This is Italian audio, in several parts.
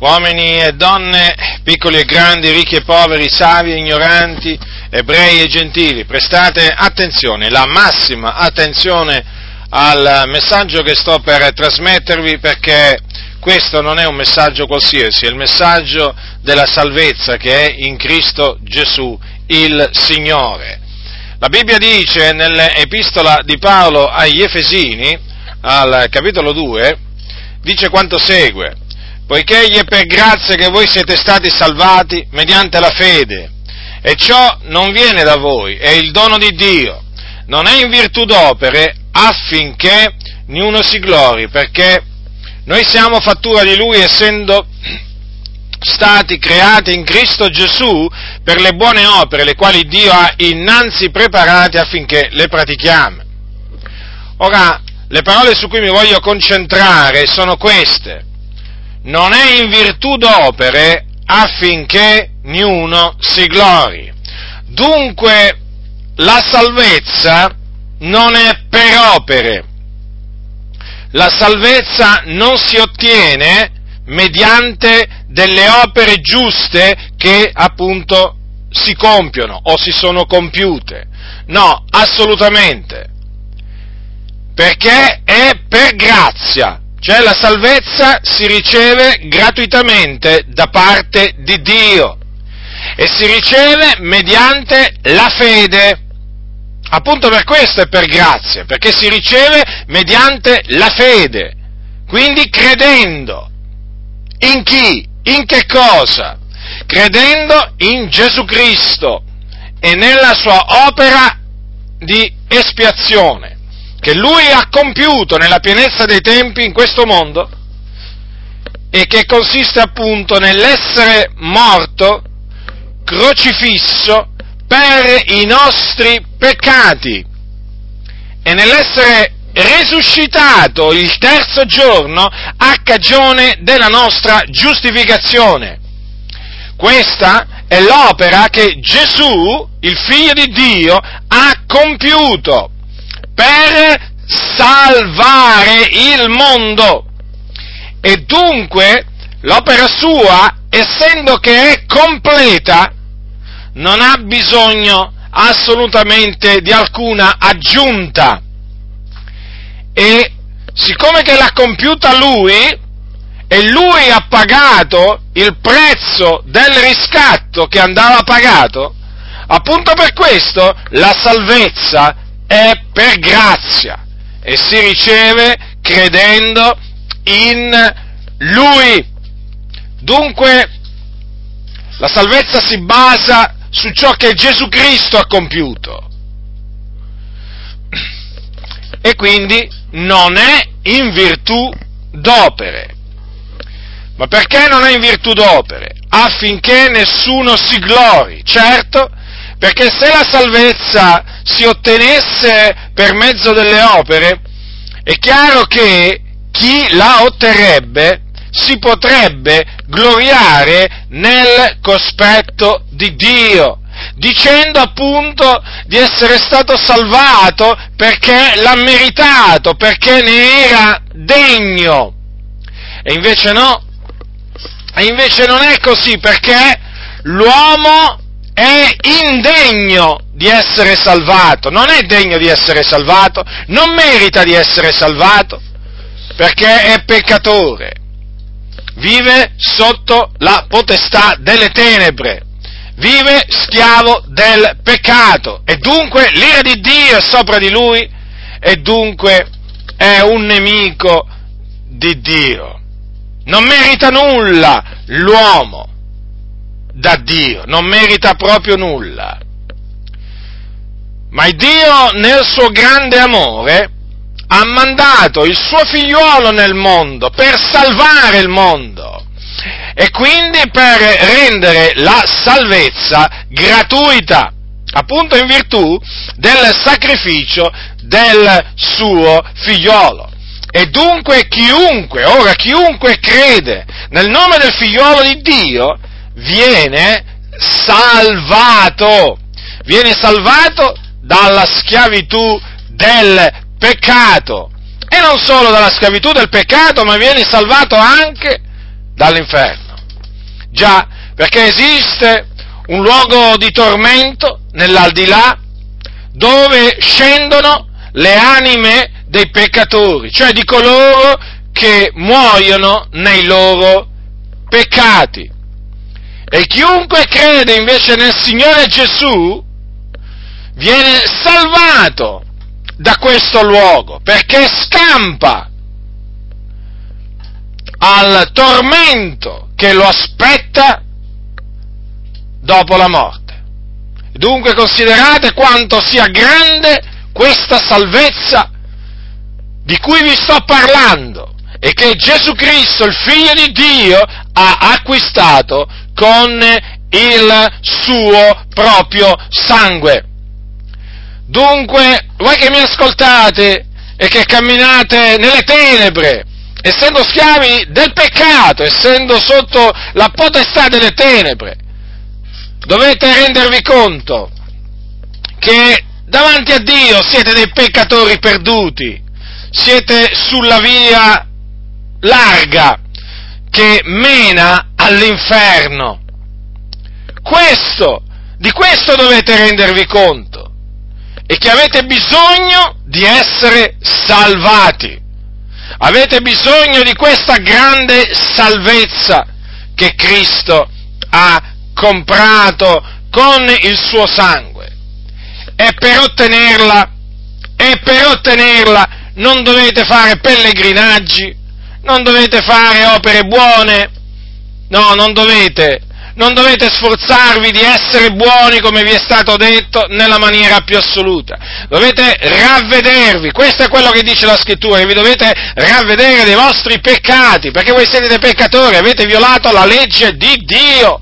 uomini e donne, piccoli e grandi, ricchi e poveri, savi e ignoranti, ebrei e gentili, prestate attenzione, la massima attenzione al messaggio che sto per trasmettervi perché questo non è un messaggio qualsiasi, è il messaggio della salvezza che è in Cristo Gesù, il Signore. La Bibbia dice nell'epistola di Paolo agli Efesini, al capitolo 2, dice quanto segue, poiché è per grazia che voi siete stati salvati mediante la fede, e ciò non viene da voi, è il dono di Dio, non è in virtù d'opere affinché niuno si glori, perché noi siamo fattura di Lui essendo stati creati in Cristo Gesù per le buone opere, le quali Dio ha innanzi preparate affinché le pratichiamo. Ora, le parole su cui mi voglio concentrare sono queste non è in virtù d'opere affinché niuno si glori. Dunque la salvezza non è per opere. La salvezza non si ottiene mediante delle opere giuste che appunto si compiono o si sono compiute. No, assolutamente. Perché è per grazia, cioè la salvezza si riceve gratuitamente da parte di Dio e si riceve mediante la fede. Appunto per questo è per grazia, perché si riceve mediante la fede, quindi credendo. In chi? In che cosa? Credendo in Gesù Cristo e nella sua opera di espiazione che lui ha compiuto nella pienezza dei tempi in questo mondo e che consiste appunto nell'essere morto, crocifisso per i nostri peccati e nell'essere risuscitato il terzo giorno a cagione della nostra giustificazione. Questa è l'opera che Gesù, il figlio di Dio, ha compiuto per salvare il mondo. E dunque l'opera sua, essendo che è completa, non ha bisogno assolutamente di alcuna aggiunta. E siccome che l'ha compiuta lui, e lui ha pagato il prezzo del riscatto che andava pagato, appunto per questo la salvezza è per grazia e si riceve credendo in Lui. Dunque, la salvezza si basa su ciò che Gesù Cristo ha compiuto. E quindi non è in virtù d'opere. Ma perché non è in virtù d'opere? Affinché nessuno si glori. Certo, perché se la salvezza si ottenesse per mezzo delle opere, è chiaro che chi la otterrebbe si potrebbe gloriare nel cospetto di Dio, dicendo appunto di essere stato salvato perché l'ha meritato, perché ne era degno. E invece no, e invece non è così perché l'uomo è indegno di essere salvato, non è degno di essere salvato, non merita di essere salvato, perché è peccatore, vive sotto la potestà delle tenebre, vive schiavo del peccato. E dunque l'ira di Dio è sopra di lui e dunque è un nemico di Dio. Non merita nulla l'uomo da Dio, non merita proprio nulla. Ma Dio nel suo grande amore ha mandato il suo figliuolo nel mondo per salvare il mondo e quindi per rendere la salvezza gratuita, appunto in virtù del sacrificio del suo figliolo. E dunque chiunque, ora chiunque crede nel nome del figliolo di Dio, viene salvato, viene salvato dalla schiavitù del peccato. E non solo dalla schiavitù del peccato, ma viene salvato anche dall'inferno. Già, perché esiste un luogo di tormento nell'aldilà dove scendono le anime dei peccatori, cioè di coloro che muoiono nei loro peccati. E chiunque crede invece nel Signore Gesù viene salvato da questo luogo perché scampa al tormento che lo aspetta dopo la morte. Dunque considerate quanto sia grande questa salvezza di cui vi sto parlando e che Gesù Cristo, il Figlio di Dio, ha acquistato con il suo proprio sangue. Dunque, voi che mi ascoltate e che camminate nelle tenebre, essendo schiavi del peccato, essendo sotto la potestà delle tenebre, dovete rendervi conto che davanti a Dio siete dei peccatori perduti, siete sulla via larga che mena all'inferno. Questo, di questo dovete rendervi conto e che avete bisogno di essere salvati. Avete bisogno di questa grande salvezza che Cristo ha comprato con il suo sangue. E per ottenerla, e per ottenerla non dovete fare pellegrinaggi, non dovete fare opere buone, no, non dovete, non dovete sforzarvi di essere buoni come vi è stato detto nella maniera più assoluta. Dovete ravvedervi, questo è quello che dice la scrittura, che vi dovete ravvedere dei vostri peccati, perché voi siete dei peccatori, avete violato la legge di Dio.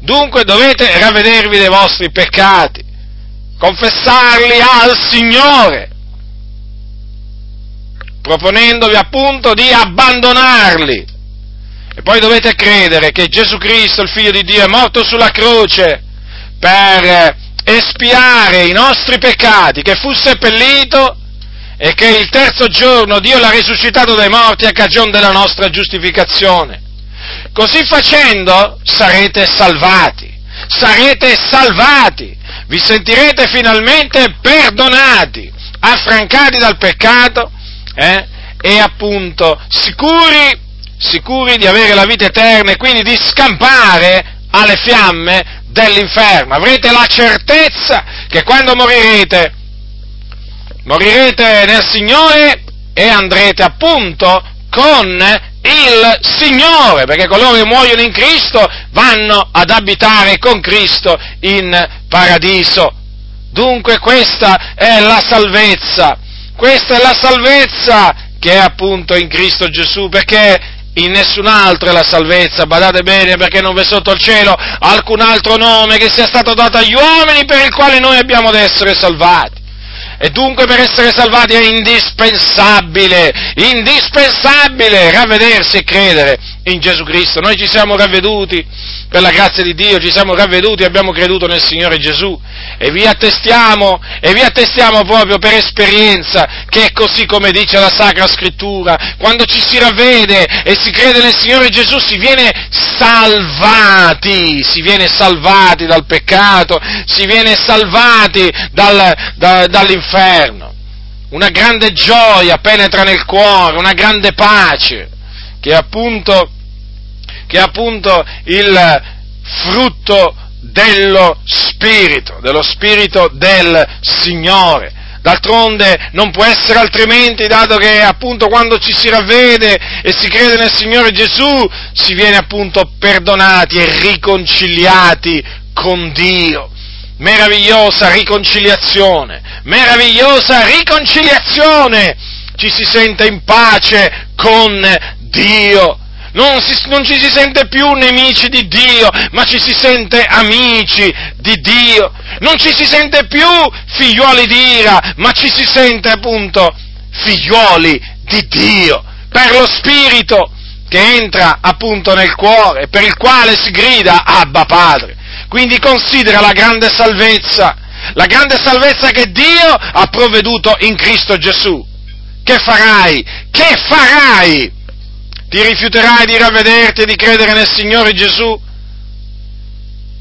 Dunque dovete ravvedervi dei vostri peccati, confessarli al Signore, proponendovi appunto di abbandonarli. E poi dovete credere che Gesù Cristo, il Figlio di Dio, è morto sulla croce per espiare i nostri peccati, che fu seppellito e che il terzo giorno Dio l'ha risuscitato dai morti a cagione della nostra giustificazione. Così facendo sarete salvati, sarete salvati, vi sentirete finalmente perdonati, affrancati dal peccato eh, e appunto sicuri, sicuri di avere la vita eterna e quindi di scampare alle fiamme dell'inferno. Avrete la certezza che quando morirete, morirete nel Signore e andrete appunto con il Signore, perché coloro che muoiono in Cristo vanno ad abitare con Cristo in paradiso. Dunque questa è la salvezza, questa è la salvezza che è appunto in Cristo Gesù, perché in nessun altro è la salvezza, badate bene perché non v'è sotto il cielo alcun altro nome che sia stato dato agli uomini per il quale noi abbiamo ad essere salvati. E dunque per essere salvati è indispensabile, indispensabile ravvedersi e credere in Gesù Cristo. Noi ci siamo ravveduti per la grazia di Dio, ci siamo ravveduti e abbiamo creduto nel Signore Gesù e vi attestiamo, e vi attestiamo proprio per esperienza che è così come dice la Sacra Scrittura. Quando ci si ravvede e si crede nel Signore Gesù si viene salvati, si viene salvati dal peccato, si viene salvati dal, da, dall'inferno. Una grande gioia penetra nel cuore, una grande pace, che è appunto, che è appunto il frutto dello Spirito, dello Spirito del Signore. D'altronde non può essere altrimenti, dato che appunto quando ci si ravvede e si crede nel Signore Gesù, si viene appunto perdonati e riconciliati con Dio. Meravigliosa riconciliazione, meravigliosa riconciliazione! Ci si sente in pace con Dio non, si, non, ci si sente più nemici di Dio, ma ci si sente amici di Dio. Non ci si sente più figliuoli di ira, ma ci si sente appunto figliuoli di Dio. Per lo Spirito che entra appunto nel cuore, per il quale si grida Abba Padre. Quindi considera la grande salvezza, la grande salvezza che Dio ha provveduto in Cristo Gesù. Che farai? Che farai? Ti rifiuterai di ravvederti e di credere nel Signore Gesù?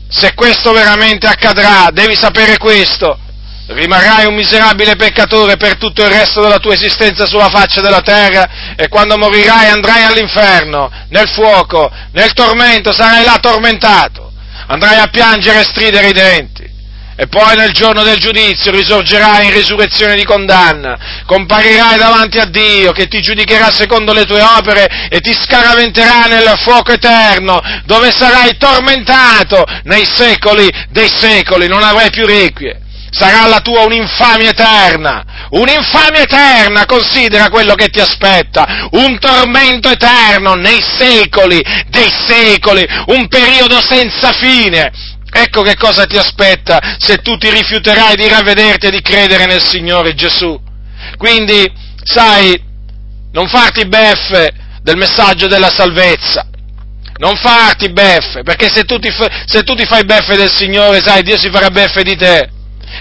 se questo veramente accadrà, devi sapere questo, rimarrai un miserabile peccatore per tutto il resto della tua esistenza sulla faccia della terra e quando morirai andrai all'inferno, nel fuoco, nel tormento, sarai là tormentato, andrai a piangere e stridere i denti. E poi nel giorno del giudizio risorgerai in risurrezione di condanna, comparirai davanti a Dio che ti giudicherà secondo le tue opere e ti scaraventerà nel fuoco eterno, dove sarai tormentato nei secoli dei secoli, non avrai più requie. Sarà la tua un'infamia eterna, un'infamia eterna, considera quello che ti aspetta, un tormento eterno nei secoli dei secoli, un periodo senza fine, Ecco che cosa ti aspetta se tu ti rifiuterai di ravvederti e di credere nel Signore Gesù. Quindi, sai, non farti beffe del messaggio della salvezza. Non farti beffe, perché se tu, ti, se tu ti fai beffe del Signore, sai, Dio si farà beffe di te.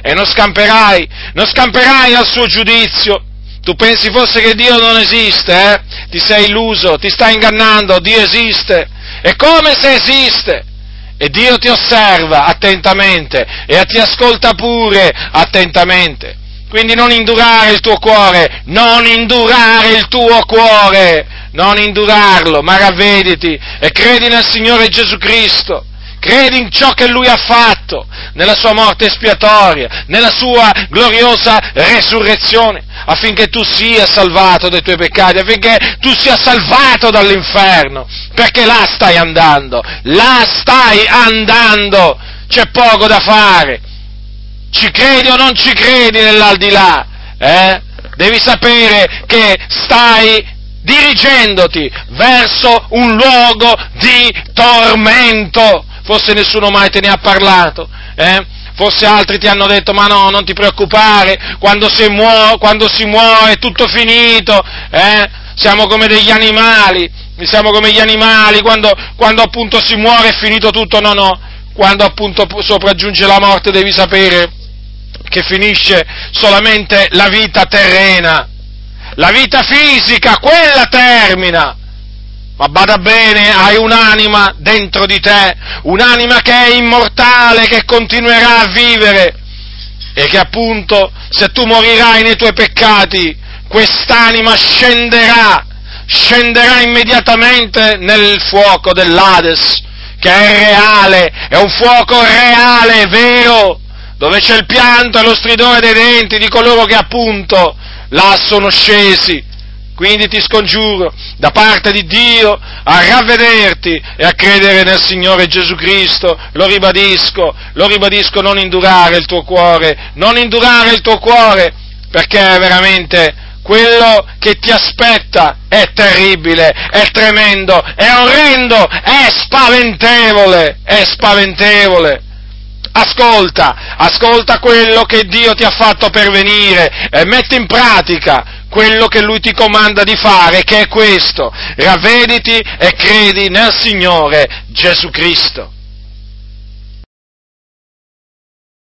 E non scamperai, non scamperai al suo giudizio. Tu pensi forse che Dio non esiste, eh? Ti sei illuso, ti stai ingannando, Dio esiste. E come se esiste? E Dio ti osserva attentamente e ti ascolta pure attentamente. Quindi non indurare il tuo cuore, non indurare il tuo cuore, non indurarlo, ma ravvediti e credi nel Signore Gesù Cristo credi in ciò che Lui ha fatto, nella sua morte espiatoria, nella sua gloriosa resurrezione, affinché tu sia salvato dai tuoi peccati, affinché tu sia salvato dall'inferno, perché là stai andando, là stai andando, c'è poco da fare, ci credi o non ci credi nell'aldilà, eh? Devi sapere che stai dirigendoti verso un luogo di tormento, forse nessuno mai te ne ha parlato, eh? forse altri ti hanno detto ma no, non ti preoccupare, quando si muore, quando si muore è tutto finito, eh? siamo come degli animali, siamo come gli animali, quando, quando appunto si muore è finito tutto, no, no, quando appunto sopraggiunge la morte devi sapere che finisce solamente la vita terrena, la vita fisica, quella termina, ma bada bene, hai un'anima dentro di te, un'anima che è immortale, che continuerà a vivere. E che appunto se tu morirai nei tuoi peccati, quest'anima scenderà, scenderà immediatamente nel fuoco dell'Ades, che è reale, è un fuoco reale, vero, dove c'è il pianto e lo stridore dei denti di coloro che appunto là sono scesi quindi ti scongiuro da parte di Dio a ravvederti e a credere nel Signore Gesù Cristo. Lo ribadisco, lo ribadisco, non indurare il tuo cuore, non indurare il tuo cuore, perché veramente quello che ti aspetta è terribile, è tremendo, è orrendo, è spaventevole, è spaventevole. Ascolta, ascolta quello che Dio ti ha fatto pervenire e metti in pratica quello che Lui ti comanda di fare, che è questo, ravvediti e credi nel Signore Gesù Cristo.